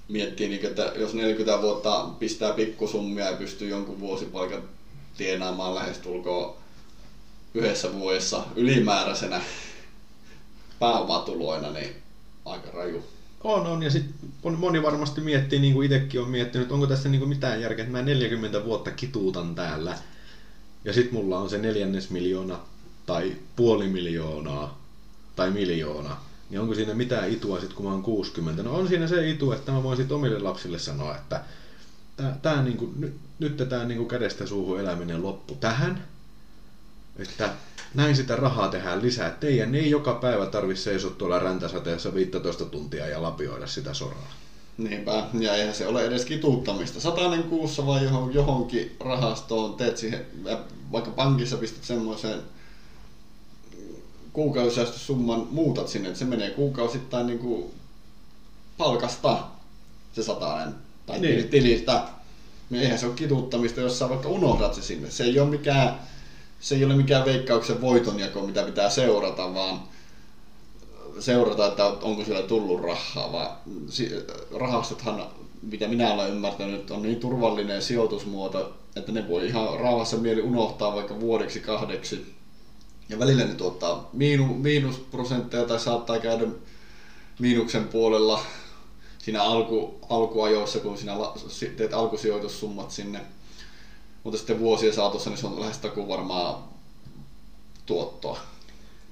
miettii, niin, että jos 40 vuotta pistää pikkusummia ja pystyy jonkun vuosipalkan tienaamaan lähestulkoon yhdessä vuodessa ylimääräisenä pääomatuloina, niin aika raju. On, on. Ja sitten moni varmasti miettii, niin kuin itsekin on miettinyt, onko tässä niin kuin mitään järkeä, että mä 40 vuotta kituutan täällä. Ja sitten mulla on se neljännes miljoona tai puoli miljoonaa tai miljoona. Niin onko siinä mitään itua sitten, kun mä oon 60? No on siinä se itu, että mä voin sitten omille lapsille sanoa, että tää, tää niinku, nyt, nyt tämä niinku kädestä suuhun eläminen loppu tähän. Että näin sitä rahaa tehdään lisää. Teidän ei joka päivä tarvitse seisoa tuolla räntäsateessa 15 tuntia ja lapioida sitä soraa. Niinpä, ja eihän se ole edes kituuttamista. Satainen kuussa vai johon, johonkin rahastoon teet siihen, vaikka pankissa pistät semmoiseen kuukausisäästösumman muutat sinne, että se menee kuukausittain niin kuin palkasta se satainen tai niin. tilistä. Niin eihän se ole kituuttamista, jos sä vaikka unohdat se sinne. Se ei ole mikään, se ei ole mikään veikkauksen voitonjako, mitä pitää seurata, vaan, seurata, että onko siellä tullut rahaa, vaan rahastothan, mitä minä olen ymmärtänyt, on niin turvallinen sijoitusmuoto, että ne voi ihan rauhassa mieli unohtaa vaikka vuodeksi kahdeksi. Ja välillä ne tuottaa miinu, miinusprosentteja tai saattaa käydä miinuksen puolella siinä alku, alkuajoissa, kun sinä teet alkusijoitussummat sinne. Mutta sitten vuosien saatossa niin se on lähes takuun varmaa tuottoa.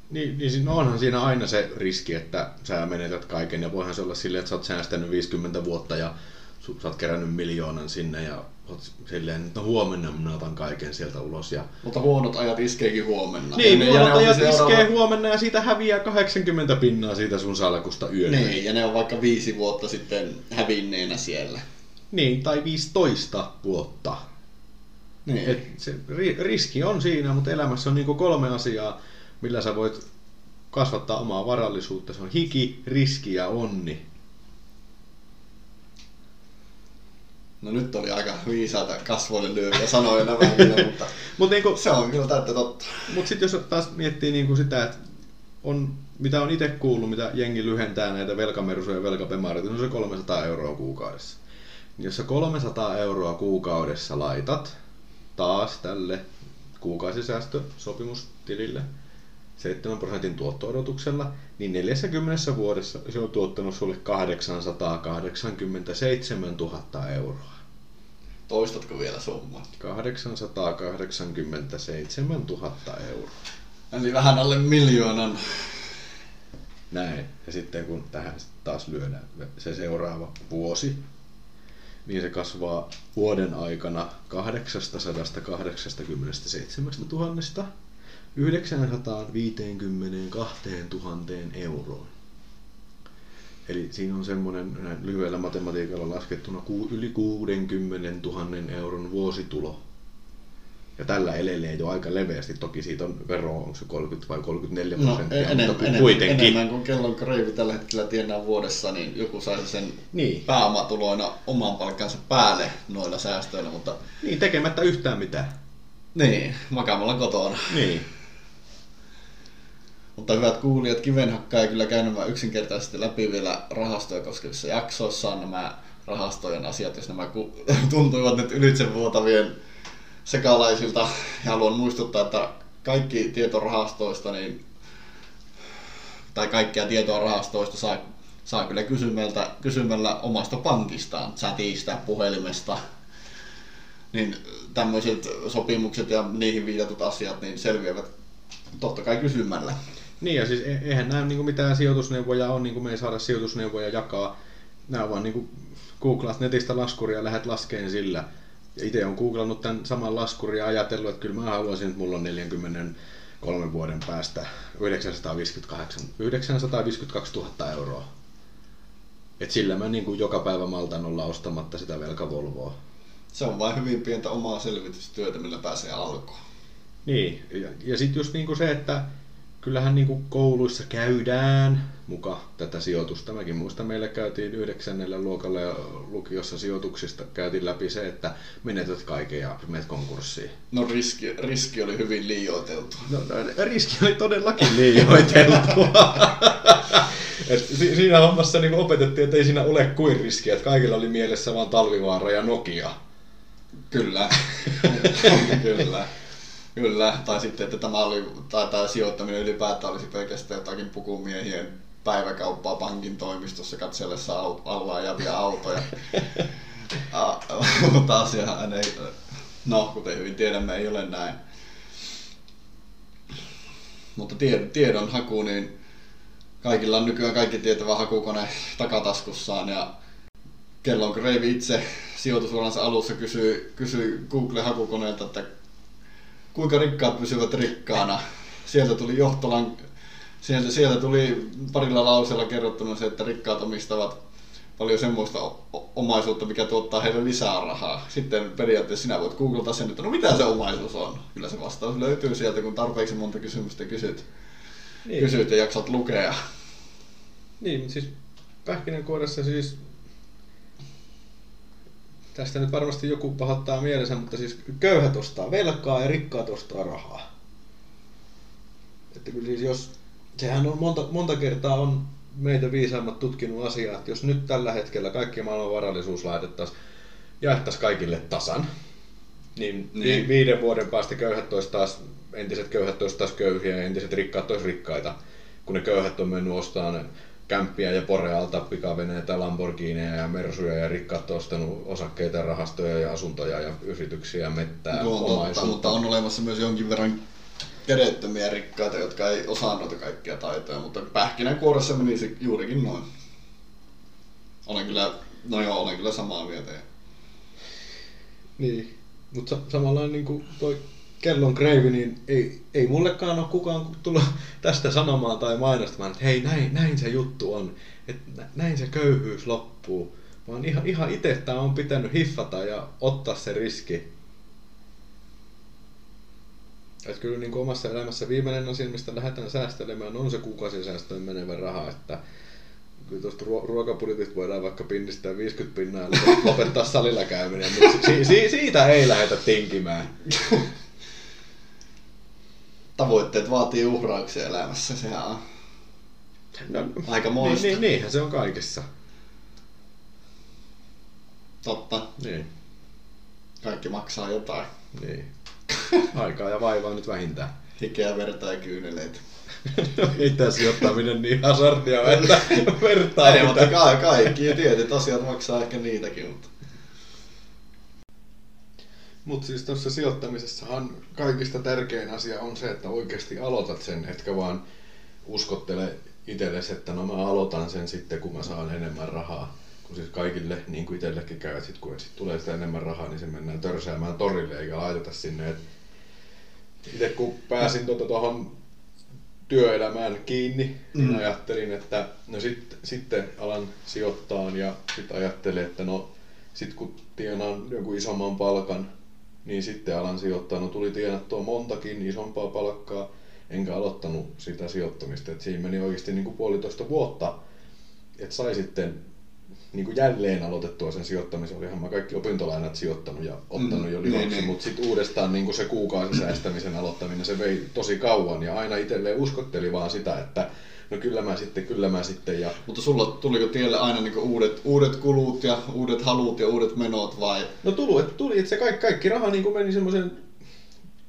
Niin, niin no onhan siinä aina se riski, että sä menetät kaiken ja voihan se olla silleen, että sä oot säästänyt 50 vuotta ja sä oot kerännyt miljoonan sinne ja silleen, että no huomenna minä otan kaiken sieltä ulos. Ja... Mutta huonot ajat iskeekin huomenna. Niin, ja huonot ajat seuraava... iskee huomenna ja siitä häviää 80 pinnaa siitä sun salkusta yöllä. Niin, ja ne on vaikka viisi vuotta sitten hävinneenä siellä. Niin, tai 15 vuotta. Niin. Et se riski on siinä, mutta elämässä on niinku kolme asiaa, millä sä voit kasvattaa omaa varallisuutta. Se on hiki, riski ja onni. No nyt oli aika viisaata kasvoille lyöviä sanoja nämä kyllä, mutta Mut niinku, se on kyllä täyttä totta. Mutta sitten jos taas miettii niinku sitä, että on, mitä on itse kuullut, mitä jengi lyhentää näitä velkamerusoja ja velkapemareita, niin on se 300 euroa kuukaudessa. Niin jos sä 300 euroa kuukaudessa laitat taas tälle kuukausisäästösopimustilille 7 prosentin tuotto-odotuksella, niin 40 vuodessa se on tuottanut sulle 887 000 euroa. Toistatko vielä summan? 887 000 euroa. Eli vähän alle miljoonan. Näin. Ja sitten kun tähän taas lyödään se seuraava vuosi, niin se kasvaa vuoden aikana 887 000 952 000 euroon. Eli siinä on semmoinen lyhyellä matematiikalla laskettuna yli 60 000 euron vuositulo. Ja tällä elelee jo aika leveästi. Toki siitä on vero, onko se 30 vai 34 no, prosenttia, enemmän, mutta enemmän, kuitenkin. Enemmän kuin kellon kreivi tällä hetkellä tienaa vuodessa, niin joku saisi sen niin. pääomatuloina oman palkkansa päälle noilla säästöillä. Mutta... Niin, tekemättä yhtään mitään. Niin, makaamalla kotona. Niin. Mutta hyvät kuulijat, kivenhakkaa kyllä käyn yksinkertaisesti läpi vielä rahastoja koskevissa jaksoissa nämä rahastojen asiat, jos nämä tuntuivat nyt ylitsevuotavien sekalaisilta. Ja haluan muistuttaa, että kaikki tieto rahastoista, niin, tai kaikkia tietoa rahastoista saa, saa kyllä kysymällä, kysymällä omasta pankistaan, chatista, puhelimesta. Niin tämmöiset sopimukset ja niihin viitatut asiat niin selviävät totta kai kysymällä. Niin ja siis e- eihän nämä niin mitään sijoitusneuvoja ole, niin kuin me ei saada sijoitusneuvoja jakaa. Nämä on vaan niin kuin googlaat netistä laskuria ja lähdet laskeen sillä. Ja itse on googlannut tämän saman laskurin ja ajatellut, että kyllä mä haluaisin, että mulla on 43 vuoden päästä 958, 952 000 euroa. Et sillä mä niin kuin joka päivä maltan olla ostamatta sitä velkavolvoa. Se on vain hyvin pientä omaa selvitystyötä, millä pääsee alkuun. Niin, ja, ja sitten just niin kuin se, että kyllähän niin kuin kouluissa käydään muka tätä sijoitusta. Mäkin muistan, meillä käytiin yhdeksännellä luokalla ja lukiossa sijoituksista käytiin läpi se, että menetät kaiken ja menet konkurssiin. No riski, riski oli hyvin liioiteltu. No, no riski oli todellakin liioiteltu. Et si- siinä hommassa niin opetettiin, että ei siinä ole kuin riskiä, että kaikilla oli mielessä vain Talvivaara ja Nokia. Kyllä, kyllä. Kyllä, tai sitten, että tämä, oli, tai tämä sijoittaminen ylipäätään olisi pelkästään jotakin pukumiehien päiväkauppaa pankin toimistossa katsellessa alla ajavia autoja. Mutta asiahan ei, no kuten hyvin tiedämme, ei ole näin. Mutta tiedon haku, niin kaikilla on nykyään kaikki tietävä hakukone takataskussaan ja kellon Greivi itse sijoitusuransa alussa kysyi, kysyi Google-hakukoneelta, että kuinka rikkaat pysyvät rikkaana. Sieltä tuli johtolan, sieltä, sieltä tuli parilla lauseella kerrottuna se, että rikkaat omistavat paljon semmoista omaisuutta, mikä tuottaa heille lisää rahaa. Sitten periaatteessa sinä voit googlata sen, että no mitä se omaisuus on. Kyllä se vastaus löytyy sieltä, kun tarpeeksi monta kysymystä kysyt, niin. kysyt ja jaksat lukea. Niin, siis pähkinänkuoressa siis Tästä nyt varmasti joku pahoittaa mielensä, mutta siis köyhät ostaa velkaa ja rikkaat ostaa rahaa. Että kyllä siis jos sehän on monta, monta kertaa on meitä viisaammat tutkinut asiaa, että jos nyt tällä hetkellä kaikki maailman varallisuus laitettaisiin, jaettaisiin kaikille tasan, niin, niin. viiden vuoden päästä köyhät olisi taas, entiset köyhät olisi taas köyhiä ja entiset rikkaat olisi rikkaita, kun ne köyhät on mennyt ostamaan kämppiä ja porealta, pikaveneitä, Lamborghineja ja Mersuja ja rikkaat on ostanut osakkeita, rahastoja ja asuntoja ja yrityksiä, mettää, no, totta, mutta on olemassa myös jonkin verran kädettömiä rikkaita, jotka ei osaa noita kaikkia taitoja, mutta pähkinänkuoressa menisi juurikin noin. Olen kyllä, no joo, olen kyllä samaa mieltä. Niin, mutta samalla niin kuin toi kellon kreivi, niin ei, ei mullekaan ole kukaan tullut tästä sanomaan tai mainostamaan, että hei, näin, näin se juttu on, että näin se köyhyys loppuu. Vaan ihan, ihan itse tämä on pitänyt hiffata ja ottaa se riski. Että kyllä niin kuin omassa elämässä viimeinen asia, mistä lähdetään säästelemään, on se kuukausisäästöön menevä raha. Että kyllä tuosta ruokapudjetista voidaan vaikka pinnistää 50 pinnaa ja lopettaa salilla käyminen, mutta si- si- siitä ei lähdetä tinkimään. Tavoitteet vaatii uhrauksia elämässä, sehän on no, aika moista. Niin, niin, niinhän se on kaikessa. Totta. Niin. Kaikki maksaa jotain. Niin. Aikaa ja vaivaa nyt vähintään. Hikeä, verta ja kyyneleitä. ei tässä ottaminen niin hazardia, että vertaa. Ei, mutta ka- kaikki ja tietyt asiat maksaa ehkä niitäkin, mutta... Mutta siis tuossa sijoittamisessahan kaikista tärkein asia on se, että oikeasti aloitat sen, etkä vaan uskottele itsellesi, että no mä aloitan sen sitten, kun mä saan enemmän rahaa. Kun siis kaikille, niin kuin itsellekin käy, että sit, kun sit tulee sitä enemmän rahaa, niin se mennään törsäämään torille eikä laiteta sinne. itse kun pääsin tuota tuohon työelämään kiinni, niin mm. niin ajattelin, että no sit, sitten alan sijoittaa ja sitten ajattelin, että no sit kun tienaan jonkun isomman palkan, niin sitten alan sijoittaa. No tuli tienattua montakin isompaa palkkaa, enkä aloittanut sitä sijoittamista. Et siinä meni oikeasti niin kuin puolitoista vuotta, että sai sitten niin kuin jälleen aloitettua sen sijoittamisen. Olihan mä kaikki opintolainat sijoittanut ja ottanut mm, jo lihaksi, niin, niin. mutta sitten uudestaan niin kuin se kuukausisäästämisen aloittaminen, se vei tosi kauan ja aina itselleen uskotteli vaan sitä, että no kyllä mä sitten, kyllä mä sitten. Ja... Mutta sulla tuliko tielle aina niinku uudet, uudet kulut ja uudet halut ja uudet menot vai? No tuli, että, tuli, että se kaikki, kaikki raha niin meni semmoisen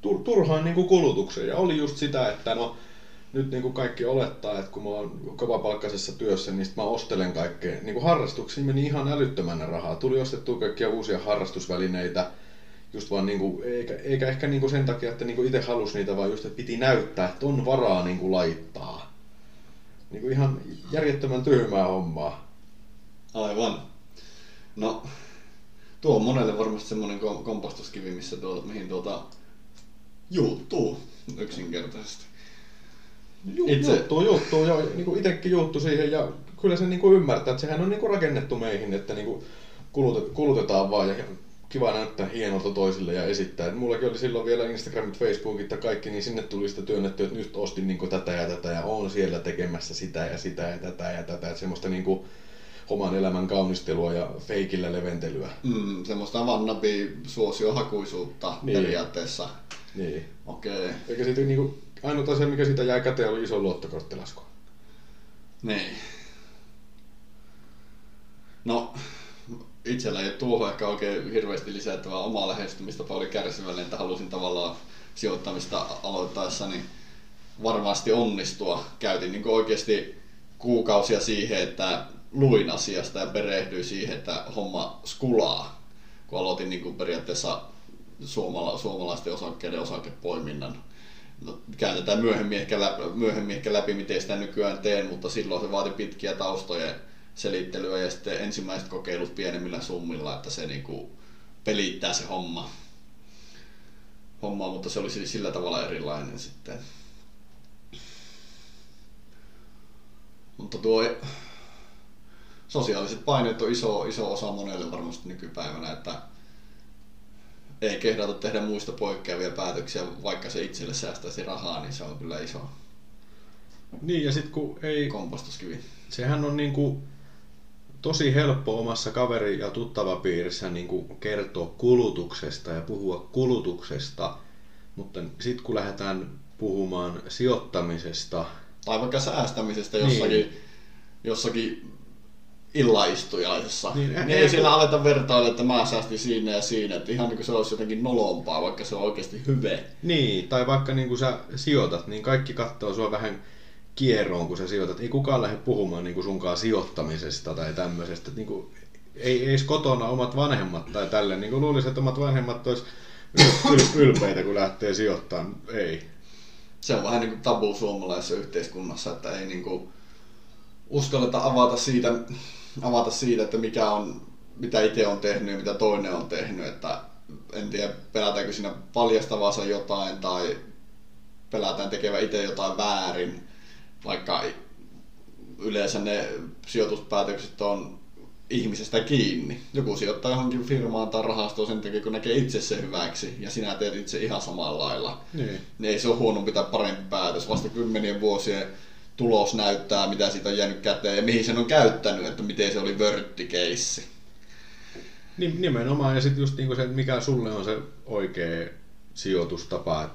tur, turhaan niin kulutukseen ja oli just sitä, että no nyt niin kuin kaikki olettaa, että kun mä oon kovapalkkaisessa työssä, niin mä ostelen kaikkea. Niin kuin harrastuksiin meni ihan älyttömänä rahaa. Tuli ostettua kaikkia uusia harrastusvälineitä, just vaan niin kuin, eikä, eikä ehkä niin kuin sen takia, että niin kuin itse halusi niitä, vaan just, että piti näyttää, että on varaa niin kuin laittaa. Niin kuin ihan järjettömän tyhmää hommaa. Aivan. No, tuo on monelle varmasti semmoinen kompastuskivi, missä tuo, mihin tuota juuttuu yksinkertaisesti. Ju, Itse... Juuttuu, juuttuu ja niin kuin itsekin juuttu siihen ja kyllä se niin kuin ymmärtää, että sehän on niin kuin rakennettu meihin, että niin kuin kulutetaan vaan ja kiva näyttää hienolta toisille ja esittää. Et mullakin oli silloin vielä Instagramit, Facebookit ja kaikki, niin sinne tuli sitä työnnettyä, että nyt ostin niin tätä ja tätä ja on siellä tekemässä sitä ja sitä ja tätä ja tätä. Että semmoista niin kuin oman elämän kaunistelua ja feikillä leventelyä. Mm, semmoista vannabi suosiohakuisuutta niin. periaatteessa. Niin. Okei. Okay. Eikä sitten niinku ainut asia, mikä siitä jäi käteen, oli iso luottokorttilasku. Niin. No, itsellä ei tuohon ehkä oikein hirveästi lisättävää omaa lähestymistä, oli kärsivällinen, että halusin tavallaan sijoittamista aloittaessani varmasti onnistua. Käytin niin oikeasti kuukausia siihen, että luin asiasta ja perehdyin siihen, että homma skulaa. Kun aloitin niin kuin periaatteessa suomala, suomalaisten osakkeiden osakepoiminnan no, käytetään myöhemmin ehkä, läpi, myöhemmin ehkä läpi, miten sitä nykyään teen, mutta silloin se vaati pitkiä taustoja selittelyä ja sitten ensimmäiset kokeilut pienemmillä summilla, että se niinku pelittää se homma. homma, mutta se oli sillä tavalla erilainen sitten. Mutta tuo sosiaaliset paineet on iso, iso osa monelle varmasti nykypäivänä, että ei kehdata tehdä muista poikkeavia päätöksiä, vaikka se itselle säästäisi rahaa, niin se on kyllä iso niin, ja sitten kun ei... Kompastuskivi. Sehän on niinku tosi helppo omassa kaveri- ja tuttavapiirissä niinku kertoa kulutuksesta ja puhua kulutuksesta, mutta sitten kun lähdetään puhumaan sijoittamisesta, Tai vaikka säästämisestä jossakin, Niin. jossakin illaistujaisessa. Niin, Niin, ei- niin ei ei- siellä aleta vertailla, että mä säästin siinä ja siinä. Että ihan niin kuin se olisi jotenkin nolompaa, vaikka se on oikeasti hyve. Niin, tai vaikka niin kuin sä sijoitat, niin kaikki katsoo sua vähän kierroon, kun sä sijoitat. Ei kukaan lähde puhumaan niin kuin sunkaan sijoittamisesta tai tämmöisestä. Niin kuin, ei, edes kotona omat vanhemmat tai tälleen. Niin kuin luulisin, että omat vanhemmat olisi yl- yl- ylpeitä, kun lähtee sijoittamaan. Ei. se on vähän niin kuin tabu suomalaisessa yhteiskunnassa, että ei niin kuin uskalleta avata siitä, avata siitä, että mikä on, mitä itse on tehnyt ja mitä toinen on tehnyt. Että en tiedä, pelätäänkö siinä paljastavansa jotain tai pelätään tekevä itse jotain väärin, vaikka yleensä ne sijoituspäätökset on ihmisestä kiinni. Joku sijoittaa johonkin firmaan tai rahastoon sen takia, kun näkee itse se hyväksi ja sinä teet itse ihan samalla lailla Niin. niin ei se ole huonompi tai parempi päätös. Vasta kymmenien vuosien tulos näyttää, mitä siitä on jäänyt käteen ja mihin sen on käyttänyt, että miten se oli vörttikeissi. Nim- Nimenomaan, ja sitten just niinku se, että mikä sulle on se oikea sijoitustapa. Et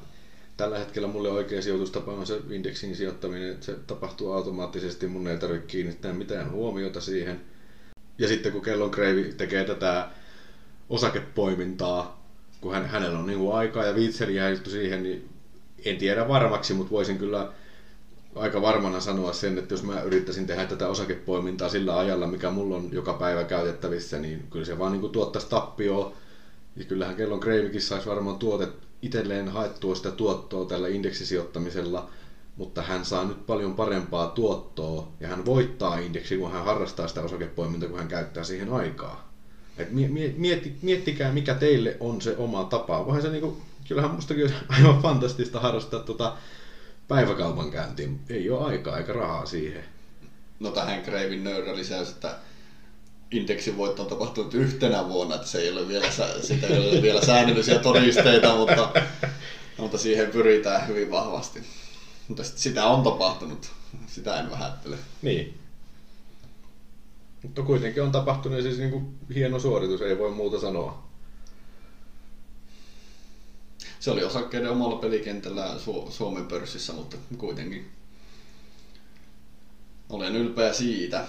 Tällä hetkellä mulle oikea sijoitustapa on se indeksin sijoittaminen, se tapahtuu automaattisesti, mun ei tarvitse kiinnittää mitään huomiota siihen. Ja sitten kun Kellon Kreivi tekee tätä osakepoimintaa, kun hän, hänellä on niinku aikaa ja viitseliä juttu siihen, niin en tiedä varmaksi, mutta voisin kyllä aika varmana sanoa sen, että jos mä yrittäisin tehdä tätä osakepoimintaa sillä ajalla, mikä mulla on joka päivä käytettävissä, niin kyllä se vaan niin tuottaisi tappioa. Ja kyllähän kellon Kreivikin saisi varmaan tuotet itselleen haettua sitä tuottoa tällä indeksisijoittamisella, mutta hän saa nyt paljon parempaa tuottoa ja hän voittaa indeksi, kun hän harrastaa sitä osakepoimintaa, kun hän käyttää siihen aikaa. Et mie- mie- mietti, miettikää, mikä teille on se oma tapa. Voihan se niinku, kyllähän mustakin olisi aivan fantastista harrastaa tota päiväkaupankäyntiä, mutta ei ole aikaa eikä rahaa siihen. No tähän Kreivin nöyrä lisäys, että indeksin voitto on tapahtunut yhtenä vuonna, että se ei ole vielä, sitä ei ole vielä säännöllisiä todisteita, mutta, mutta siihen pyritään hyvin vahvasti. Mutta sit sitä on tapahtunut, sitä en vähättele. Niin. Mutta kuitenkin on tapahtunut siis niinku hieno suoritus, ei voi muuta sanoa. Se oli osakkeiden omalla pelikentällä Su- Suomen pörssissä, mutta kuitenkin olen ylpeä siitä.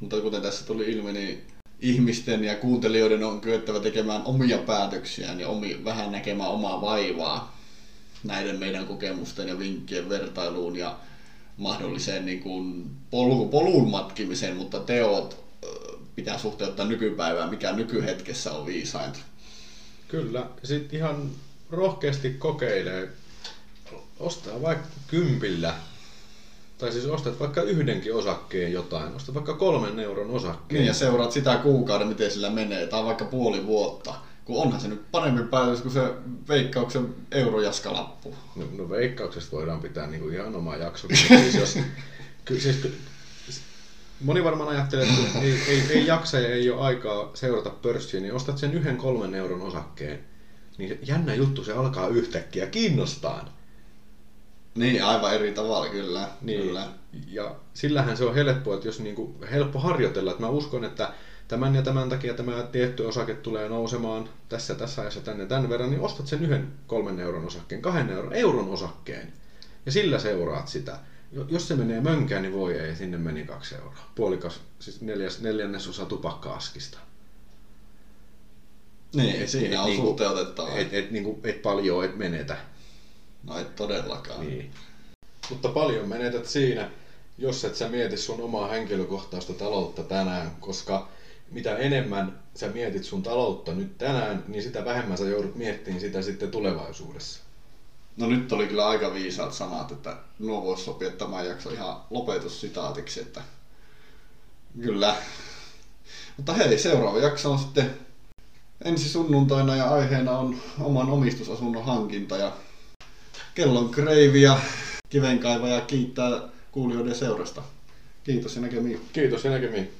Mutta kuten tässä tuli ilmi, niin ihmisten ja kuuntelijoiden on kyettävä tekemään omia päätöksiään ja omi, vähän näkemään omaa vaivaa näiden meidän kokemusten ja vinkkien vertailuun ja mahdolliseen niin kuin polku, polun matkimiseen, mutta teot pitää suhteuttaa nykypäivään, mikä nykyhetkessä on viisainta. Kyllä. Sitten ihan rohkeasti kokeilee. Ostaa vaikka kympillä. Tai siis ostat vaikka yhdenkin osakkeen jotain. Ostat vaikka kolmen euron osakkeen. Niin, ja seuraat sitä kuukauden, miten sillä menee, tai vaikka puoli vuotta. Kun onhan se nyt parempi päätös kuin se veikkauksen eurojaskalappu. No, no veikkauksesta voidaan pitää niinku ihan oma jakso. siis jos, ky, siis, moni varmaan ajattelee, että ei, ei, ei jaksa ja ei ole aikaa seurata pörssiä, niin ostat sen yhden kolmen euron osakkeen. Niin jännä juttu, se alkaa yhtäkkiä kiinnostaa. Niin, aivan eri tavalla, kyllä. Niin. kyllä. Ja sillähän se on helppo, että jos niinku, helppo harjoitella, että mä uskon, että tämän ja tämän takia tämä tietty osake tulee nousemaan tässä tässä ajassa tänne tämän verran, niin ostat sen yhden kolmen euron osakkeen, kahden euron, euron osakkeen. Ja sillä seuraat sitä. Jo- Jos se menee mönkään, niin voi ei, sinne meni kaksi euroa. Puolikas, siis neljäs, neljännesosa tupakka-askista. Niin, Et- siinä et on niinku- suhteutettava. Et, et, niinku, et paljon et menetä. No et todellakaan. Niin. Mutta paljon menetät siinä, jos et sä mieti sun omaa henkilökohtaista taloutta tänään, koska mitä enemmän sä mietit sun taloutta nyt tänään, niin sitä vähemmän sä joudut miettimään sitä sitten tulevaisuudessa. No nyt oli kyllä aika viisaat sanat, että nuo voisi sopia tämän jakson ihan lopetussitaatiksi, että kyllä. Mutta hei, seuraava jakso on sitten ensi sunnuntaina ja aiheena on oman omistusasunnon hankinta ja kellon kreivi ja kivenkaivaja kiittää kuulijoiden seurasta. Kiitos ja näkemiin. Kiitos ja näkemiin.